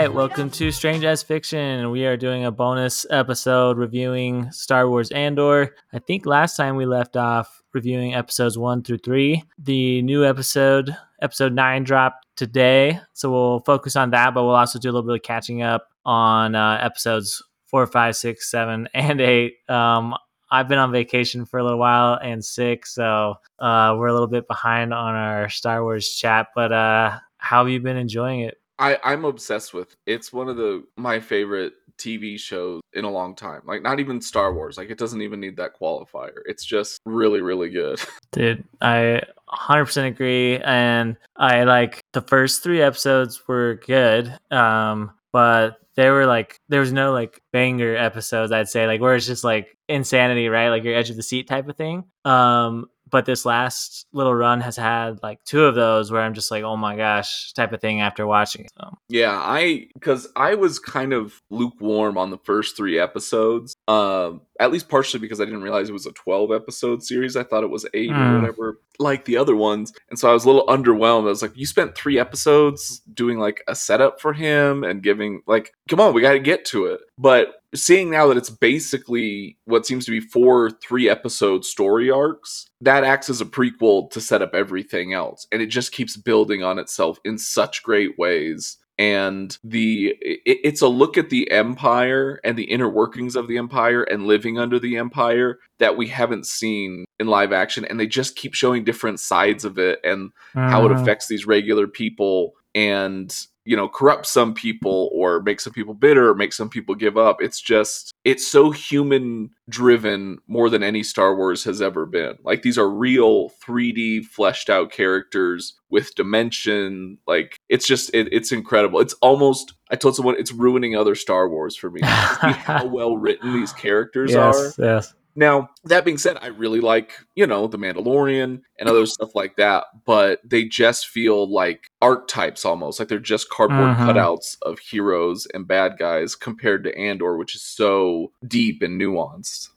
right, welcome to Strange as Fiction. We are doing a bonus episode reviewing Star Wars Andor. I think last time we left off reviewing episodes one through three. The new episode, episode nine, dropped today, so we'll focus on that, but we'll also do a little bit of catching up on uh, episodes four, five, six, seven, and eight. Um, I've been on vacation for a little while and sick, so uh, we're a little bit behind on our Star Wars chat. But uh, how have you been enjoying it? I, I'm obsessed with. It's one of the my favorite TV shows in a long time. Like not even Star Wars. Like it doesn't even need that qualifier. It's just really, really good. Dude, I 100% agree. And I like the first three episodes were good. Um, but there were like there was no like banger episodes i'd say like where it's just like insanity right like your edge of the seat type of thing um but this last little run has had like two of those where I'm just like, oh my gosh, type of thing after watching it. So. Yeah, I because I was kind of lukewarm on the first three episodes. Um, at least partially because I didn't realize it was a 12 episode series. I thought it was eight mm. or hmm. whatever, like the other ones. And so I was a little underwhelmed. I was like, you spent three episodes doing like a setup for him and giving like, come on, we got to get to it. But seeing now that it's basically what seems to be four three episode story arcs that acts as a prequel to set up everything else and it just keeps building on itself in such great ways and the it, it's a look at the empire and the inner workings of the empire and living under the empire that we haven't seen in live action and they just keep showing different sides of it and uh. how it mm-hmm. affects these regular people and you know corrupt some people or make some people bitter or make some people give up. It's just it's so human driven more than any star wars has ever been. Like these are real 3d fleshed out characters with dimension. Like it's just it, it's incredible. It's almost i told someone it's ruining other star wars for me. How well written these characters yes, are. yes now, that being said, I really like, you know, The Mandalorian and other stuff like that, but they just feel like archetypes almost, like they're just cardboard uh-huh. cutouts of heroes and bad guys compared to Andor, which is so deep and nuanced.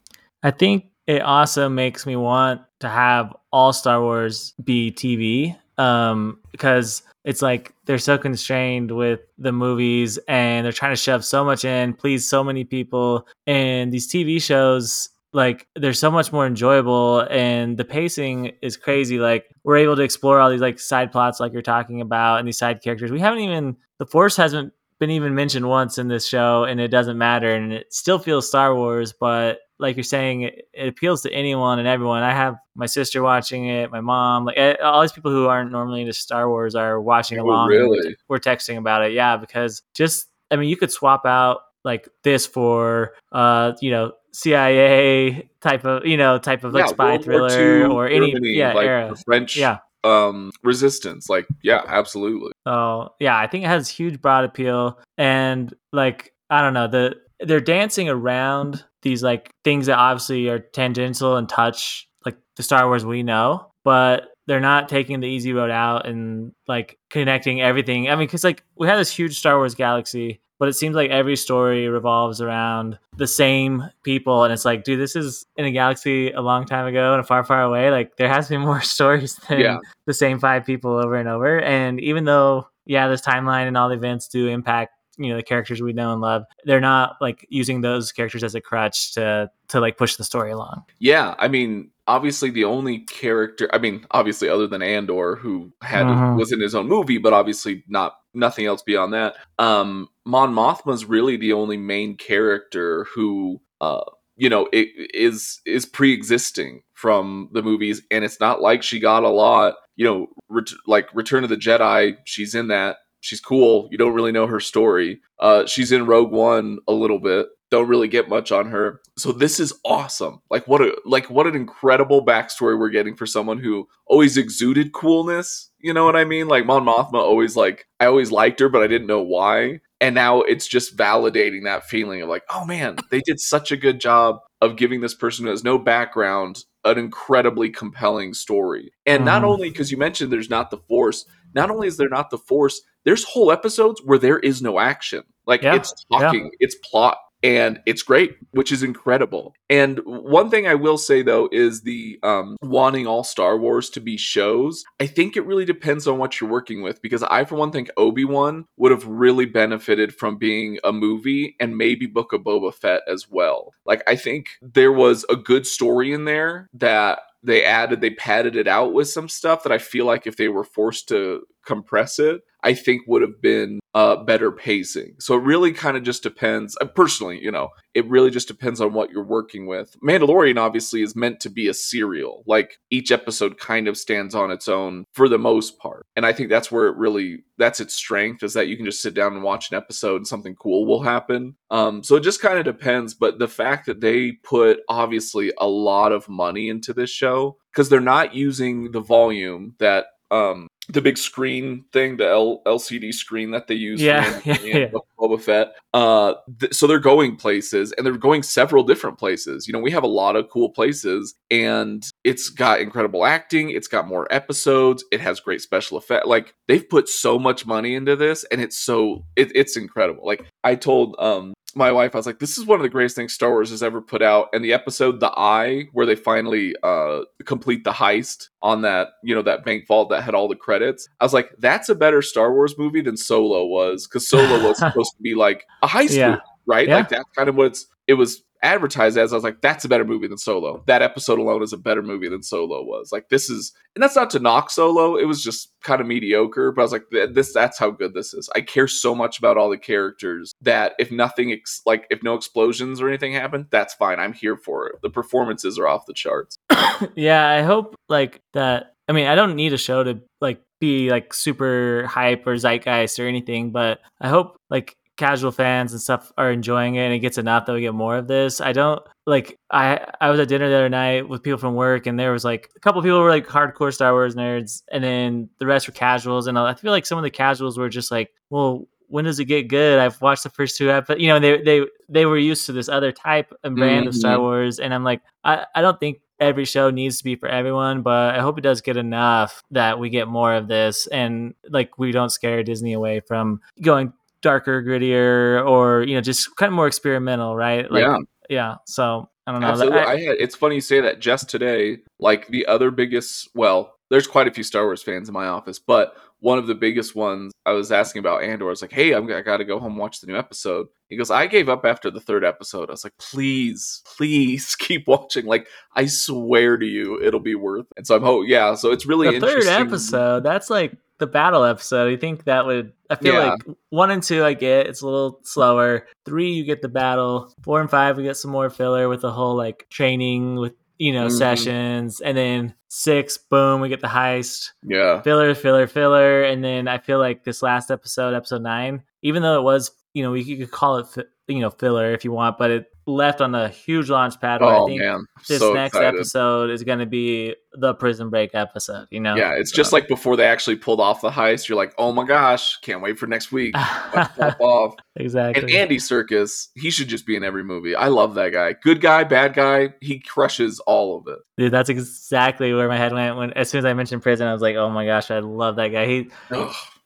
I think it also makes me want to have all Star Wars be TV um, because it's like they're so constrained with the movies and they're trying to shove so much in, please so many people. And these TV shows like they're so much more enjoyable and the pacing is crazy. Like we're able to explore all these like side plots like you're talking about and these side characters. We haven't even the force hasn't been even mentioned once in this show and it doesn't matter and it still feels star wars but like you're saying it, it appeals to anyone and everyone. I have my sister watching it my mom like eh, all these people who aren't normally into star wars are watching oh, along really? we're texting about it. Yeah because just i mean you could swap out like this for uh you know CIA type of you know type of like yeah, spy World thriller or any Germany, yeah like era. French yeah. um resistance like yeah absolutely. Oh yeah I think it has huge broad appeal and like I don't know the they're dancing around these like things that obviously are tangential and touch like the Star Wars we know but they're not taking the easy road out and like connecting everything. I mean, because like we have this huge Star Wars galaxy, but it seems like every story revolves around the same people and it's like dude this is in a galaxy a long time ago and far far away. Like there has to be more stories than yeah. the same five people over and over. And even though yeah this timeline and all the events do impact you know the characters we know and love they're not like using those characters as a crutch to to like push the story along. Yeah i mean obviously the only character i mean obviously other than andor who had uh-huh. was in his own movie but obviously not nothing else beyond that. Um mon mothma's really the only main character who uh you know it is is pre-existing from the movies and it's not like she got a lot you know ret- like return of the jedi she's in that she's cool you don't really know her story. Uh she's in rogue one a little bit don't really get much on her. So this is awesome. Like what a like what an incredible backstory we're getting for someone who always exuded coolness. You know what I mean? Like Mon Mothma always like I always liked her, but I didn't know why. And now it's just validating that feeling of like, oh man, they did such a good job of giving this person who has no background an incredibly compelling story. And not mm. only because you mentioned there's not the force, not only is there not the force, there's whole episodes where there is no action. Like yeah, it's talking, yeah. it's plot and it's great, which is incredible. And one thing I will say though is the um, wanting all Star Wars to be shows. I think it really depends on what you're working with because I, for one, think Obi Wan would have really benefited from being a movie and maybe Book of Boba Fett as well. Like I think there was a good story in there that they added they padded it out with some stuff that I feel like if they were forced to compress it, I think would have been uh, better pacing. So it really kind of just depends. Uh, personally, you know, it really just depends on what you're working with. Mandalorian obviously is meant to be a serial. Like each episode kind of stands on its own for the most part. And I think that's where it really that's its strength is that you can just sit down and watch an episode and something cool will happen. Um, so it just kind of depends. But the fact that they put obviously a lot of money into this show because they're not using the volume that um the big screen thing, the L- LCD screen that they use yeah, yeah, yeah. Boba Fett. Uh, th- so they're going places, and they're going several different places. You know, we have a lot of cool places, and it's got incredible acting. It's got more episodes. It has great special effect. Like they've put so much money into this, and it's so it, it's incredible. Like I told um my wife, I was like, this is one of the greatest things Star Wars has ever put out. And the episode The Eye, where they finally uh complete the heist on that, you know, that bank vault that had all the credits. I was like, that's a better Star Wars movie than Solo was, because Solo was supposed to be like a heist yeah. movie, right? Yeah. Like that's kind of what it was advertised as. I was like, that's a better movie than Solo. That episode alone is a better movie than Solo was. Like this is, and that's not to knock Solo. It was just kind of mediocre. But I was like, this, that's how good this is. I care so much about all the characters that if nothing, ex- like if no explosions or anything happen, that's fine. I'm here for it. The performances are off the charts. yeah, I hope like that. I mean, I don't need a show to like be like super hype or zeitgeist or anything, but I hope like casual fans and stuff are enjoying it and it gets enough that we get more of this. I don't like I I was at dinner the other night with people from work and there was like a couple people were like hardcore Star Wars nerds and then the rest were casuals and I feel like some of the casuals were just like, well, when does it get good? I've watched the first two episodes. You know, they they they were used to this other type and brand mm-hmm. of Star mm-hmm. Wars and I'm like I I don't think every show needs to be for everyone, but I hope it does get enough that we get more of this and like we don't scare Disney away from going darker, grittier, or you know, just kind of more experimental, right? Like, yeah, yeah. So I don't know. Absolutely. I, I had, it's funny you say that. Just today, like the other biggest, well, there's quite a few Star Wars fans in my office, but one of the biggest ones I was asking about Andor. I was like, "Hey, I'm, I got to go home watch the new episode." He goes, "I gave up after the third episode." I was like, "Please, please keep watching. Like, I swear to you, it'll be worth." It. And so I'm, oh yeah, so it's really the third episode. That's like the battle episode. I think that would. I feel yeah. like one and two I get it's a little slower. Three you get the battle. Four and five we get some more filler with the whole like training with you know mm-hmm. sessions, and then six boom we get the heist. Yeah, filler, filler, filler, and then I feel like this last episode, episode nine, even though it was you know you could call it you know filler if you want, but it left on a huge launch pad. Oh I think man, this so next excited. episode is going to be the Prison Break episode. You know, yeah, it's so. just like before they actually pulled off the heist. You're like, oh my gosh, can't wait for next week. pop off. Exactly. And Andy Serkis, he should just be in every movie. I love that guy. Good guy, bad guy. He crushes all of it. Dude, that's exactly where my head went when as soon as I mentioned prison, I was like, oh my gosh, I love that guy. He.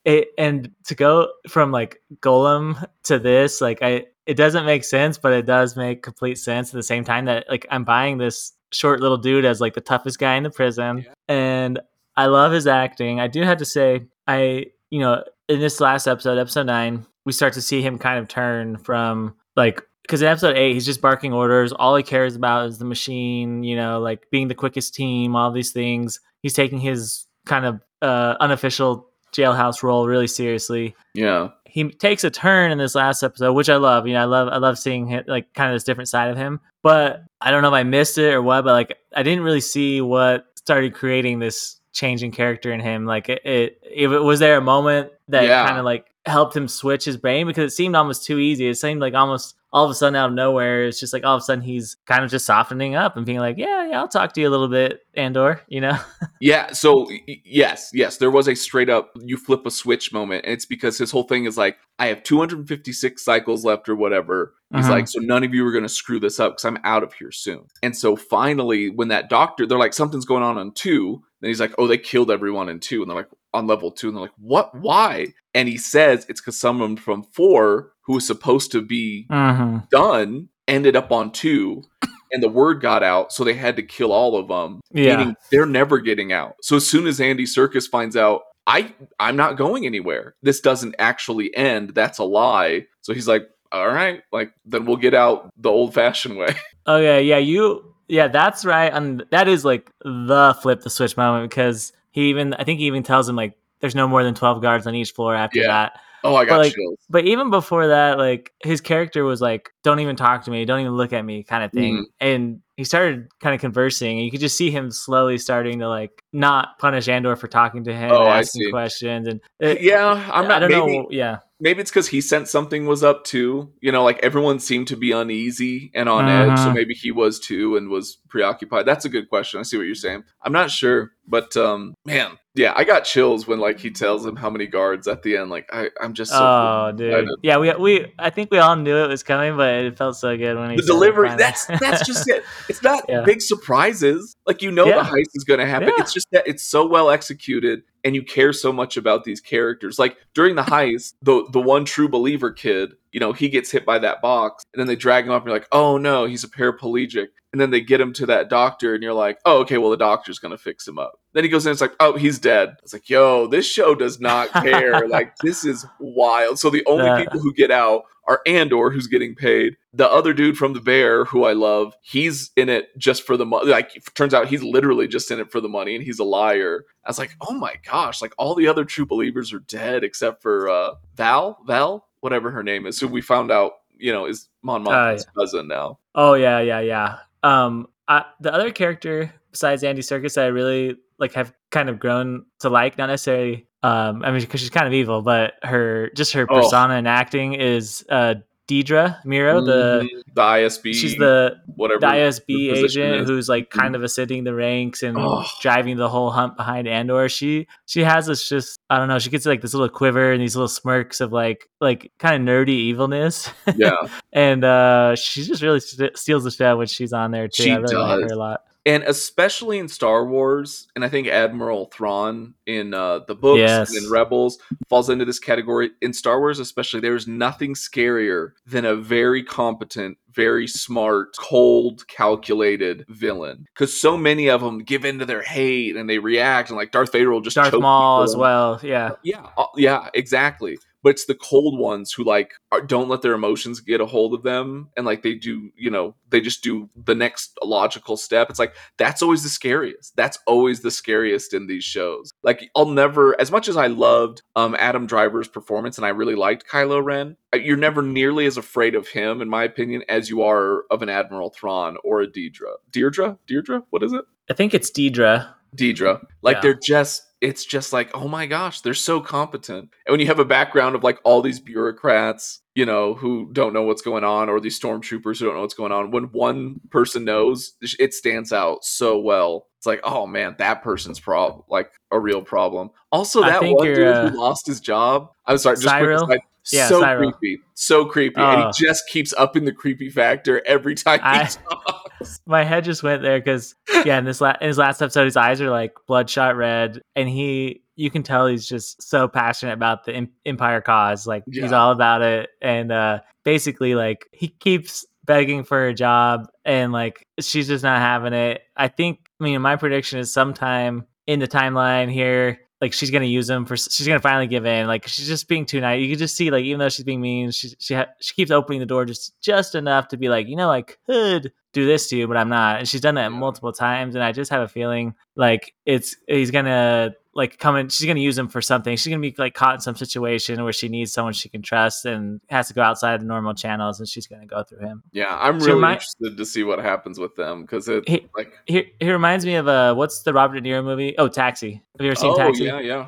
It, and to go from like Gollum to this, like I, it doesn't make sense, but it does make complete sense at the same time that like I'm buying this short little dude as like the toughest guy in the prison, yeah. and I love his acting. I do have to say, I you know in this last episode, episode nine, we start to see him kind of turn from like because in episode eight he's just barking orders. All he cares about is the machine, you know, like being the quickest team, all these things. He's taking his kind of uh, unofficial jailhouse role really seriously. Yeah. He takes a turn in this last episode, which I love. You know, I love I love seeing him, like kind of this different side of him. But I don't know if I missed it or what, but like I didn't really see what started creating this changing character in him. Like it, it, it was there a moment that yeah. kind of like helped him switch his brain because it seemed almost too easy. It seemed like almost all of a sudden out of nowhere, it's just like all of a sudden he's kind of just softening up and being like, yeah, yeah, I'll talk to you a little bit, Andor, you know? yeah. So yes, yes, there was a straight up you flip a switch moment. And it's because his whole thing is like, I have 256 cycles left or whatever. He's uh-huh. like, so none of you are going to screw this up because I'm out of here soon. And so finally, when that doctor, they're like, something's going on on two. Then he's like, oh, they killed everyone in two. And they're like, on level two. And they're like, what? Why? And he says it's because someone from four who was supposed to be hmm done ended up on two and the word got out so they had to kill all of them Yeah. meaning they're never getting out so as soon as andy serkis finds out i i'm not going anywhere this doesn't actually end that's a lie so he's like all right like then we'll get out the old fashioned way Okay, yeah, you yeah, that's right. And that is like the flip the switch moment because he even I think he even tells him like there's no more than twelve guards on each floor after Yeah. that. Oh i got like, chills But even before that, like his character was like, "Don't even talk to me, don't even look at me," kind of thing. Mm-hmm. And he started kind of conversing, and you could just see him slowly starting to like not punish Andor for talking to him, Oh, asking questions, and it, yeah i'm not I don't maybe, know, yeah, maybe it's because he sensed something was up too. You know, like everyone seemed to be uneasy and on edge, so Mhm. maybe he was too and was preoccupied. That's a good question. I see what you're saying. I'm not sure, but um, man, yeah, I got chills when like he tells him how many guards at the end. Like I, I'm just so oh, dude, yeah, we we I think we all knew it was coming, but it felt so good when he the it delivery. That's that's just it. It's not Yeah. big surprises. Like you know Yeah. the heist is going to happen. Yeah. It's just that it's so well executed, and you care so much about these characters. Like during the heist, the the one true believer kid, you know, he gets hit by that box, and then they drag him up, and you're like, oh no, he's a paraplegic. And then they get him to that doctor, and you're like, oh okay, well the doctor's to fix him up. Then he goes in, it's like, oh he's dead. It's like, yo, this show does not care. like this is wild. So the only people who get out are Andor, who's getting paid. The other dude from the Bear, who I love, he's in it just for the money. Like, turns out he's literally just in it for the money, and he's a liar. I was like, oh my gosh! Like all the other true believers are dead except for uh, Val, Val, whatever her name is, who we found out, you know, is Mon Mothma's cousin now. Oh yeah, yeah, yeah. Um, I, the other character besides Andy Serkis I really like have kind of grown to like, not necessarily. Um, I mean, because she's kind of evil, but her just her Oh. persona and acting is uh Deidre Meero, the Mhm. the ISB, she's the whatever the ISB agent is. who's like kind of ascending the ranks and Oh. driving the whole hunt behind Andor. She she has this just I don't know. She gets like this little quiver and these little smirks of like like kind of nerdy evilness. yeah. and uh she just really st- steals the show when she's on there too. She I really like does. her a lot. And especially in Star Wars, and I think Admiral Thrawn in uh, the books Yes. and in Rebels falls into this category. In Star Wars, especially, there's nothing scarier than a very competent, very smart, cold, calculated villain. Because so many of them give in to their hate and they react, and like Darth Vader will just Darth Maul as well. Yeah. yeah, uh, yeah, exactly. But it's the cold ones who like are, don't let their emotions get a hold of them, and like they do, you know, they just do the next logical step. It's like that's always the scariest. That's always the scariest in these shows. Like I'll never, as much as I loved um, Adam Driver's performance, and I really liked Kylo Ren, you're never nearly as afraid of him, in my opinion, as you are of an Admiral Thrawn or a Deidre. Deirdre, Deirdre, what is it? I think it's Deidre. Deidre. Like Yeah. they're just it's just like, oh my gosh, they're so competent. And when you have a background of like all these bureaucrats, you know, who don't know what's going on, or these stormtroopers who don't know what's going on, when one person knows, it stands out so well. It's like, oh man, that person's problem, like a real problem. Also, that one dude uh, who lost his job. I'm sorry, just quick Syril? aside, Yeah, so Syril. creepy, so creepy, and Oh. he just keeps upping the creepy factor every time he I- talks. My head just went there because yeah, in this la- in his last episode, his eyes are like bloodshot red, and he you can tell he's just so passionate about the em- Empire cause. Like he's all about it, and uh, basically like he keeps begging for a job, and like she's just not having it. I think. I mean, my prediction is sometime in the timeline here. Like she's gonna use him for. She's gonna finally give in. Like she's just being too nice. You can just see, like, even though she's being mean, she she ha- she keeps opening the door just just enough to be like, you know, I could do this to you, but I'm not. And she's done that multiple times, and I just have a feeling like it's he's gonna like coming. She's gonna use him for something. She's gonna be like caught in some situation where she needs someone she can trust and has to go outside the normal channels, and she's gonna go through him. Yeah, I'm So really interested to see what happens with them because it He- like He he reminds me of uh what's the Robert De Niro movie? Oh, Taxi. Have you ever seen oh Taxi? yeah yeah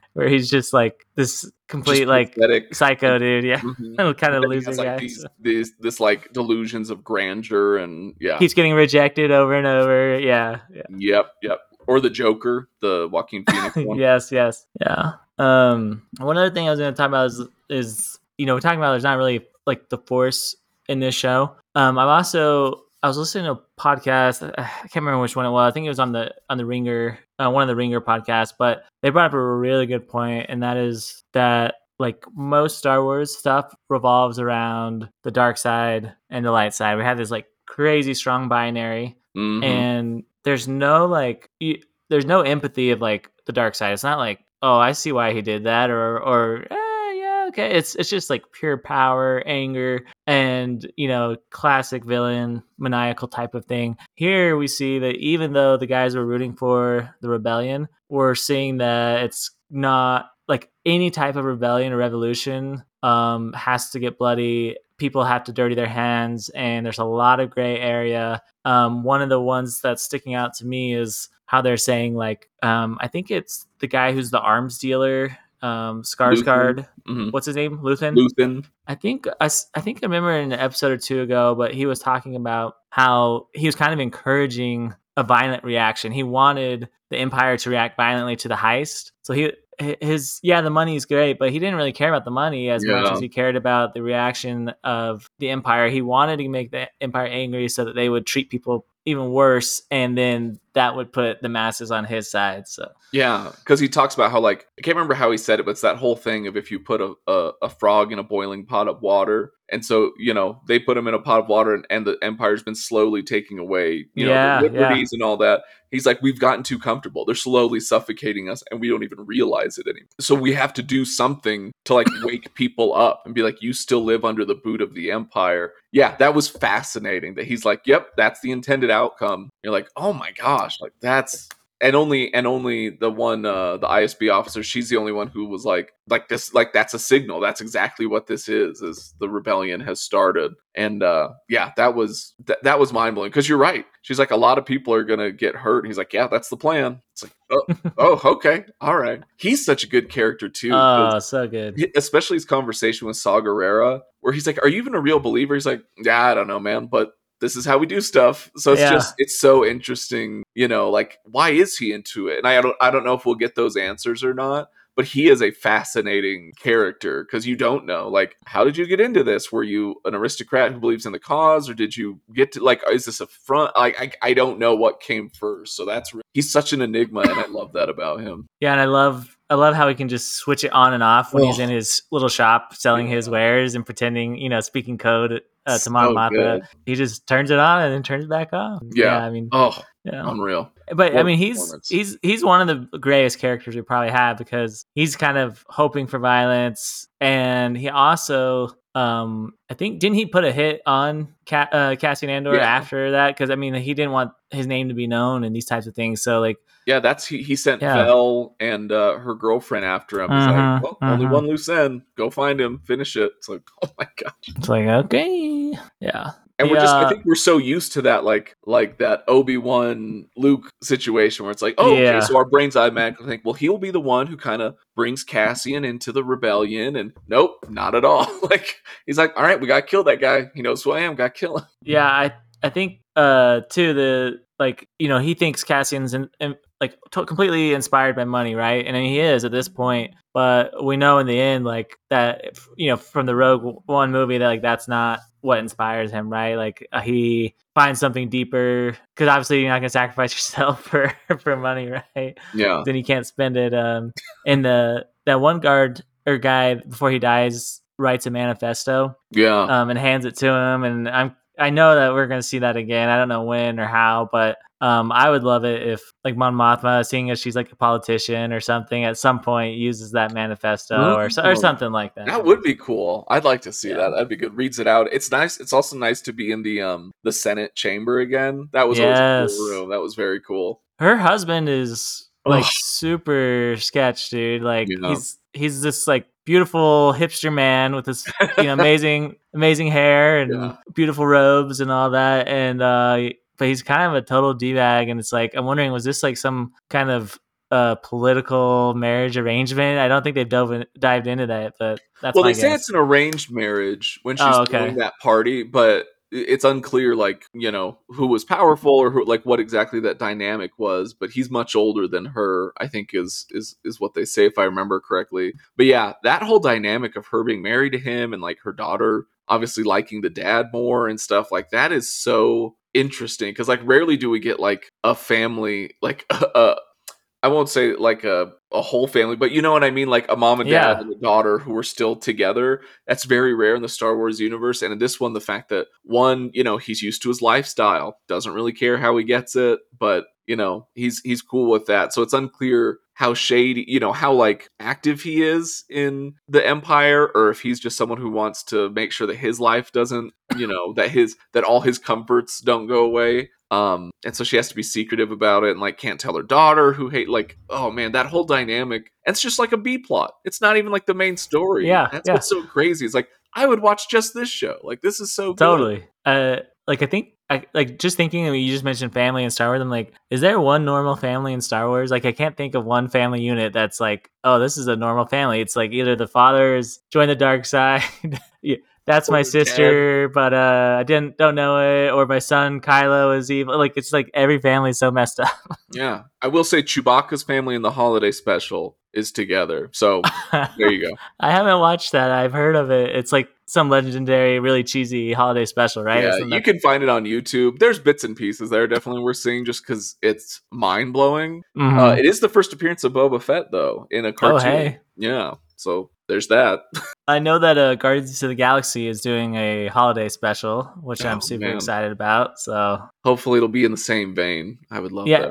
Where he's just like this complete Just like pathetic. psycho dude. Yeah, Mhm. kind of loser has, like, guy. these, these this like delusions of grandeur and yeah Keeps getting rejected over and over. Yeah, yeah. yep yep or the Joker the Joaquin Phoenix one yes, yes, yeah. Um, one other thing I was going to talk about is is you know we're talking about there's not really like the force in this show. Um, I'm also I was listening to a podcast. I can't remember which one it was. I think it was on the on the Ringer, uh, one of the Ringer podcasts. But they brought up a really good point, and that is that like most Star Wars stuff revolves around the dark side and the light side. We have this like crazy strong binary, Mhm. and there's no like you, there's no empathy of like the dark side. It's not like oh I see why he did that or or eh, yeah okay. It's it's just like pure power, anger, and you know classic villain maniacal type of thing. Here we see that even though the guys were rooting for the rebellion, we're seeing that it's not like any type of rebellion or revolution um, has to get bloody. People have to dirty their hands, and there's a lot of gray area. Um, one of the ones that's sticking out to me is how they're saying like um, I think it's the guy who's the arms dealer, um, Skarsgård. Mhm. What's his name? Luthen. Luthen. I think I think I remember in an episode or two ago, but he was talking about how he was kind of encouraging a violent reaction. He wanted the Empire to react violently to the heist. So he his yeah, the money is great, but he didn't really care about the money as much as he cared about the reaction of the Empire. He wanted to make the Empire angry so that they would treat people even worse, and then that would put the masses on his side. So Yeah, because he talks about how like I can't remember how he said it, but it's that whole thing of if you put a, a, a frog in a boiling pot of water, and so you know they put him in a pot of water, and, and the empire's been slowly taking away you know Yeah, the yeah. liberties and all that. He's like, we've gotten too comfortable. They're slowly suffocating us, and we don't even realize it anymore. So we have to do something to like wake people up and be like, you still live under the boot of the empire. Yeah, that was fascinating. That he's like, yep, that's the intended outcome. You're like, oh my gosh, like that's and only and only the one uh the ISB officer she's the only one who was like like this like that's a signal. That's exactly what this is is the rebellion has started. And uh yeah that was that, that was mind-blowing. Because you're right. She's like a lot of people are gonna get hurt. He's like yeah that's the plan. It's like oh, oh okay. All right. He's such a good character too oh, so good. especially his conversation with Saw Gerrera, where he's like, "Are you even a real believer?" He's like, "Yeah, I don't know, man, but this is how we do stuff." So it's Yeah. just it's so interesting, you know, like why is he into it? And I don't I don't know if we'll get those answers or not. But he is a fascinating character because you don't know, like, how did you get into this? Were you an aristocrat who believes in the cause, or did you get to like, is this a front? Like, I, I don't know what came first. So that's he's such an enigma, and I love that about him. Yeah, and I love I love how he can just switch it on and off when he's in his little shop selling his wares and pretending, you know, speaking code uh, to So Mon He just turns it on and then turns it back off. Yeah. I mean, Oh, yeah. unreal. but I mean, he's he's he's one of the grayest characters we probably have because he's kind of hoping for violence, and he also. Um, I think didn't he put a hit on Ca- uh, Cassian Andor Yeah. after that? Because I mean, he didn't want his name to be known and these types of things. So like, Yeah, that's he. He sent Yeah. Vel and uh, her girlfriend after him. He's Mhm, like, well, only mhm. one loose end. Go find him, finish it. It's like, oh my gosh. it's like okay, yeah, And we're just, I think we're so used to that, like, like that Obi Wan Luke situation where it's like, oh, Yeah. okay, so our brains automatically think, well, he'll be the one who kind of brings Cassian into the rebellion, and nope, not at all. like, he's like, all right, we got to kill that guy. He knows who I am. Got to kill him. yeah. I I think uh too the like you know he thinks Cassian's in, in, like to- completely inspired by money, right? And he is at this point, but we know in the end like that you know from the Rogue One movie that like that's not what inspires him, right? Like uh, he finds something deeper because obviously you're not gonna sacrifice yourself for for money, right? Yeah, then he can't spend it. Um, and the that one guard or guy before he dies writes a manifesto yeah, um, and hands it to him. And I'm I know that we're gonna see that again. I don't know when or how, but um, I would love it if like Mon Mothma, seeing as she's like a politician or something, at some point uses that manifesto or so, Oh. or something like that. That would be cool. I'd like to see Yeah. that. That'd be good. Reads it out. It's nice. It's also nice to be in the um the Senate chamber again. That was always a Yes. cool room. That was very cool. Her husband is like Ugh. super sketch, dude. Like he's he's this like beautiful hipster man with this you know amazing amazing hair and Yeah. beautiful robes and all that and uh but he's kind of a total d-bag and it's like i'm wondering was this like some kind of uh political marriage arrangement i don't think they've dove in, dived into that but that's well, they say it's an arranged marriage when she's Oh, okay. throwing that party, but it's unclear, like you know, who was powerful or who, like, what exactly that dynamic was. But he's much older than her. I think is is is what they say if I remember correctly. But yeah, that whole dynamic of her being married to him and like her daughter obviously liking the dad more and stuff like that is so interesting because like rarely do we get like a family like a I won't say like a a whole family, but you know what I mean, like a mom and dad Yeah. and a daughter who are still together. That's very rare in the Star Wars universe. And in this one, the fact that one, you know, he's used to his lifestyle, doesn't really care how he gets it, but you know, he's he's cool with that. So it's unclear how shady, you know, how like active he is in the empire or if he's just someone who wants to make sure that his life doesn't, you know, that his that all his comforts don't go away. Um and so she has to be secretive about it and like can't tell her daughter who hate like oh man, that whole dynamic. It's just like a B plot. It's not even like the main story. Yeah, That's yeah. what's so crazy. It's like I would watch just this show. Like this is so good. Totally. Uh, like I think, I like just thinking. I mean, you just mentioned family in Star Wars. I'm like, is there one normal family in Star Wars? Like, I can't think of one family unit that's like, oh, this is a normal family. It's like either the fathers join the dark side. yeah, that's my the dad. sister, but uh, I didn't don't know it. Or my son Kylo is evil. Like, it's like every family's so messed up. Yeah. I will say Chewbacca's family in the holiday special is together. So there you go. I haven't watched that. I've heard of it. It's like some legendary, really cheesy holiday special, right? Yeah, you can find it on YouTube. There's bits and pieces there definitely worth seeing just because it's mind blowing. Mhm. Uh, it is the first appearance of Boba Fett though in a cartoon. oh, hey. Yeah, so there's that. I know that uh, Guardians of the Galaxy is doing a holiday special, which Oh, I'm super man. excited about. So Hopefully, it'll be in the same vein. I would love yeah,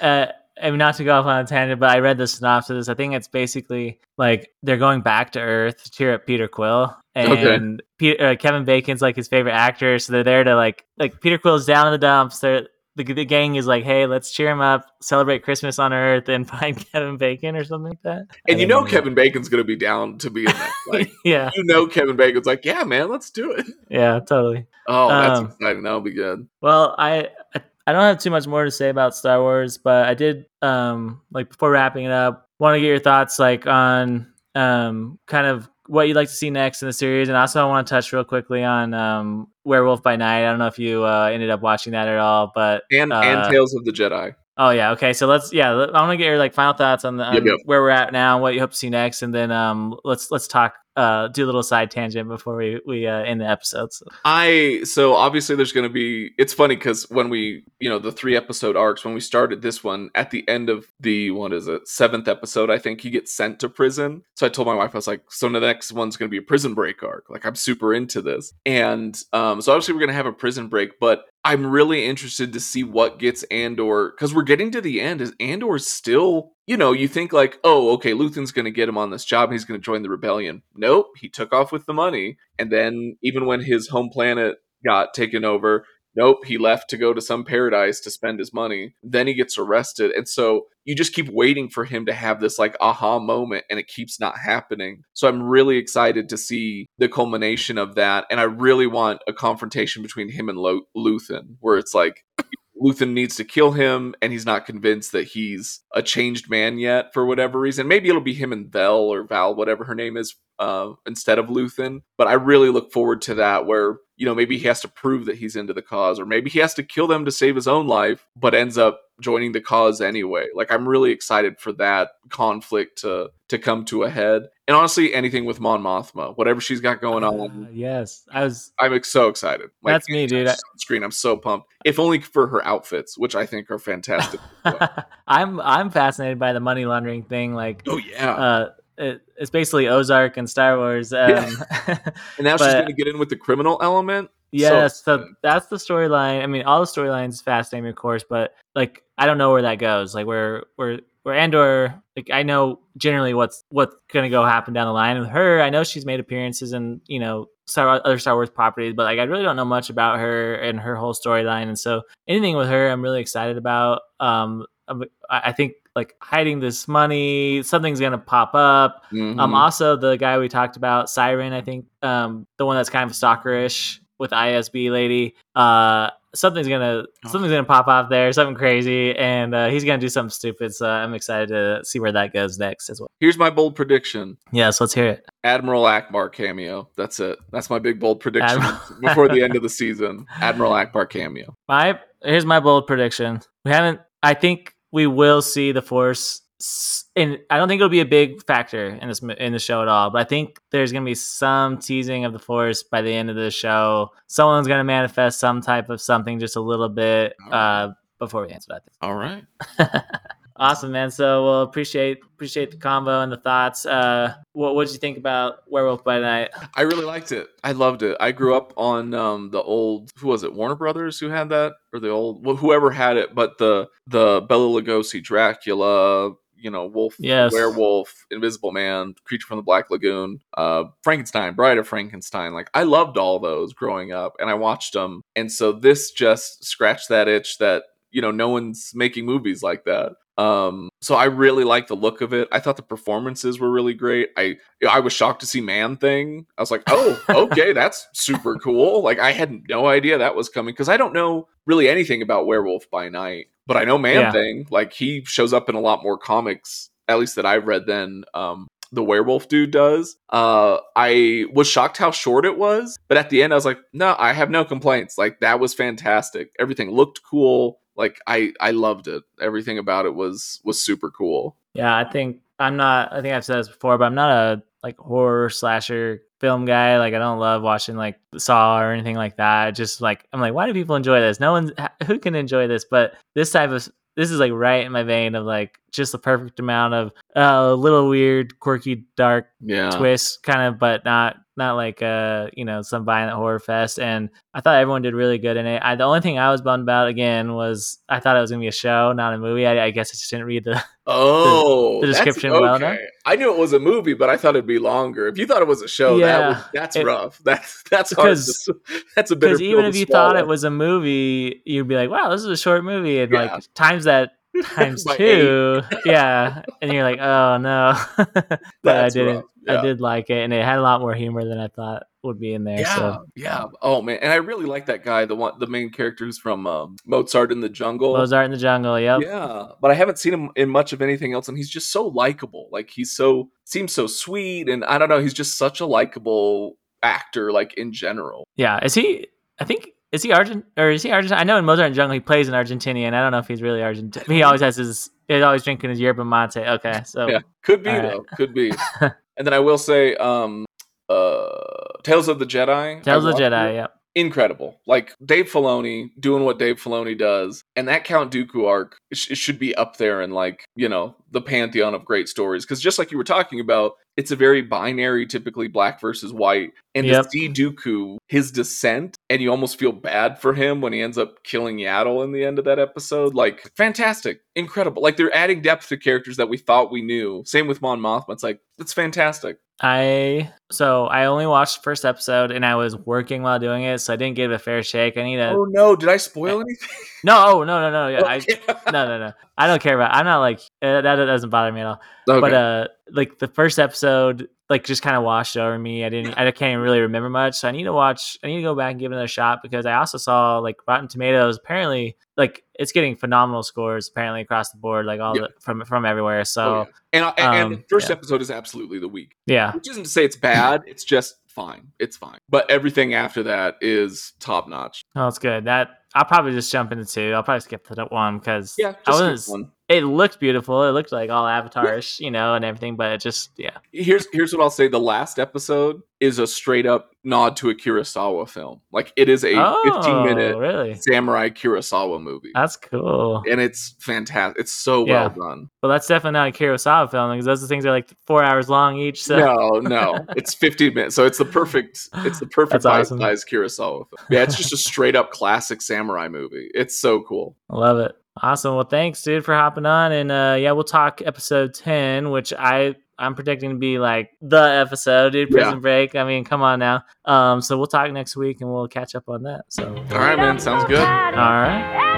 that. uh, I mean not to go off on a tangent, but I read the synopsis. I think it's basically like they're going back to Earth to cheer up Peter Quill, Okay. and uh, Kevin Bacon's like his favorite actor, so they're there to like like Peter Quill's down in the dumps. They're the, the gang is like, hey, let's cheer him up, celebrate Christmas on Earth, and find Kevin Bacon or something like that. And you don't know Kevin Bacon's gonna be down to be in that. Like yeah, you know Kevin Bacon's like, yeah, man, let's do it. yeah, totally. Oh, that's Um, exciting. That'll be good. Well, I I- I don't have too much more to say about Star Wars, but I did um like before wrapping it up, want to get your thoughts like on um kind of what you'd like to see next in the series, and also I want to touch real quickly on um Werewolf by Night. I don't know if you uh, ended up watching that at all, but And uh, and Tales of the Jedi. oh yeah, okay. So let's yeah, I want to get your like final thoughts on, the, on Yep, yep. where we're at now, and what you hope to see next, and then um let's let's talk uh do a little side tangent before we we uh, end the episode. So. I so obviously there's going to be. It's funny because when we, you know, the three episode arcs when we started this one at the end of the what is it seventh episode, I think he gets sent to prison. So I told my wife I was like, so the next one's going to be a prison break arc. Like I'm super into this, and um, so obviously we're going to have a prison break, but I'm really interested to see what gets Andor because we're getting to the end. Is Andor still? You know, you think like, oh, okay, Luthen's going to get him on this job. He's going to join the rebellion. Nope, he took off with the money, and then even when his home planet got taken over, nope, he left to go to some paradise to spend his money. Then he gets arrested, and so you just keep waiting for him to have this like aha moment, and it keeps not happening. So I'm really excited to see the culmination of that, and I really want a confrontation between him and Lo- Luthen, where it's like. Luthen needs to kill him, and he's not convinced that he's a changed man yet for whatever reason. Maybe it'll be him and Vel or Val, whatever her name is, uh, instead of Luthen. But I really look forward to that, where you know maybe he has to prove that he's into the cause, or maybe he has to kill them to save his own life, but ends up joining the cause anyway. Like I'm really excited for that conflict to to come to a head. And honestly, anything with Mon Mothma, whatever she's got going Uh, on, yes, I was I'm so excited. That's me, dude. anytime she's on screen, I'm so pumped. If only for her outfits, which I think are fantastic. I'm I'm fascinated by the money laundering thing. Like, oh yeah, uh, it, it's basically Ozark and Star Wars. Um, and now she's going to get in with the criminal element. yes, so, excited. that's the storyline. I mean, all the storylines fascinating, of course, but like, I don't know where that goes. Like, where where where Andor, like, I know generally what's what's going to go happen down the line with her. I know she's made appearances in you know Star other Star Wars properties, but like, I really don't know much about her and her whole storyline. And so, anything with her, I'm really excited about. Um, I'm- I think like hiding this money, something's gonna pop up. Um, Mhm. also the guy we talked about, Siren, I think, um, the one that's kind of stalkerish with ISB lady. Uh, something's gonna Oh. something's gonna pop off there, something crazy, and uh, he's gonna do something stupid. So I'm excited to see where that goes next as well. Here's my bold prediction. Yes, let's hear it. Admiral Ackbar cameo. That's it. That's my big bold prediction Admiral- before the end of the season. Admiral Ackbar cameo. My here's my bold prediction. We haven't. I think we will see the Force. And I don't think it'll be a big factor in this in the show at all. But I think there's gonna be some teasing of the Force by the end of the show. Someone's gonna manifest some type of something just a little bit uh, before we answer that. All right. Awesome, man. So we'll appreciate appreciate the combo and the thoughts. Uh, what what did you think about Werewolf by Night? I really liked it. I loved it. I grew up on um, the old who was it Warner Brothers who had that or the old well, whoever had it, but the the Bela Lugosi Dracula, you know, wolf, Yes. werewolf, Invisible Man, Creature from the Black Lagoon, uh, Frankenstein, Bride of Frankenstein. Like I loved all those growing up, and I watched them, and so this just scratched that itch that you know no one's making movies like that. Um, so I really liked the look of it. I thought the performances were really great. I I was shocked to see Man Thing. I was like, oh, okay, that's super cool. Like I had no idea that was coming because I don't know really anything about Werewolf by Night, but I know Man Yeah. Thing. Like he shows up in a lot more comics, at least that I've read than um the werewolf dude does. Uh I was shocked how short it was, but at the end I was like, no, I have no complaints. Like that was fantastic. Everything looked cool. Like I I loved it. Everything about it was was super cool. Yeah, I think I'm not. I think I've said this before, but I'm not a like horror slasher film guy. Like I don't love watching like Saw or anything like that. Just like I'm like, why do people enjoy this? No one who can enjoy this, but this type of this is like right in my vein of like just the perfect amount of uh, a little weird, quirky, dark Yeah. twist kind of but not not like uh you know some violent horror fest and i thought everyone did really good in it I, the only thing i was bummed about again was i thought it was gonna be a show not a movie i, I guess i just didn't read the Oh, the that's- description well enough. I knew it was a movie, but I thought it'd be longer. If you thought it was a show, that Yeah. was, that's It- rough. That's that's hard. To, that's a bitter because even if you thought it was a movie you'd be like wow this is a short movie and Yeah. like times that times two yeah and you're like oh no but i didn't. Yeah. i did like it and it had a lot more humor than i thought would be in there Yeah, so yeah. Oh man, and I really like that guy, the one, the main character who's from um, Mozart in the Jungle. mozart in the jungle yep Yeah, but I haven't seen him in much of anything else, and he's just so likable. Like he's so seems so sweet, and I don't know, he's just such a likable actor. Like in general. Yeah, is he? I think is he Argent or is he Argentine? I know in Mozart and Jungle he plays an Argentinian. I don't know if he's really Argentine. He always has his. He's always drinking his yerba mate. Okay, so Yeah, could be right. though, could be. and then I will say, um, uh, Tales of the Jedi. Tales of the Jedi. it. Yep. incredible. Like Dave Filoni doing what Dave Filoni does, and that Count Dooku arc it, sh- it should be up there in like you know the pantheon of great stories. Because just like you were talking about, it's a very binary, typically black versus white, and Yep. to see Dooku his descent, and you almost feel bad for him when he ends up killing Yaddle in the end of that episode. Like fantastic, incredible. Like they're adding depth to characters that we thought we knew. Same with Mon Mothma. It's like it's fantastic. I so I only watched the first episode and I was working while doing it, so I didn't give it a fair shake. I need a Oh no, did I spoil anything? no, oh, no, no, no. Yeah, I, no, no, no. I don't care about. I'm not like uh, that. Doesn't bother me at all. Okay. But uh, like the first episode, like just kind of washed over me. I didn't. I can't even really remember much. So I need to watch. I need to go back and give it another shot because I also saw like Rotten Tomatoes. Apparently, like it's getting phenomenal scores. Apparently across the board, like all Yeah. the from from everywhere. Oh, So yeah. and, and, and um, the first yeah. episode is absolutely the weak, yeah, which isn't to say it's bad. It's just fine. It's fine. But everything after that is top notch. oh, that's good. That I'll probably just jump into two. I'll probably skip to that one because Yeah, I was. It looked beautiful. It looked like all avatars, you know, and everything. But it just yeah. Here's here's what I'll say. The last episode is a straight up nod to a Kurosawa film. Like it is a oh, 15 minute really? samurai Kurosawa movie. That's cool. and it's fantastic. It's so Yeah. well done. Well, that's definitely not a Kurosawa film because those things are like four hours long each. So No, no, it's 15 minutes, so it's the perfect. It's the perfect That's awesome. Kurosawa film. Yeah, it's just a straight up classic samurai movie. It's so cool. I love it. Awesome. Well, thanks, dude, for hopping on. And uh, yeah, we'll talk episode ten, which I I'm predicting to be like the episode, dude. Prison Yeah. Break. I mean, come on now. Um, so we'll talk next week and we'll catch up on that. So, All right, man, sounds good. all right.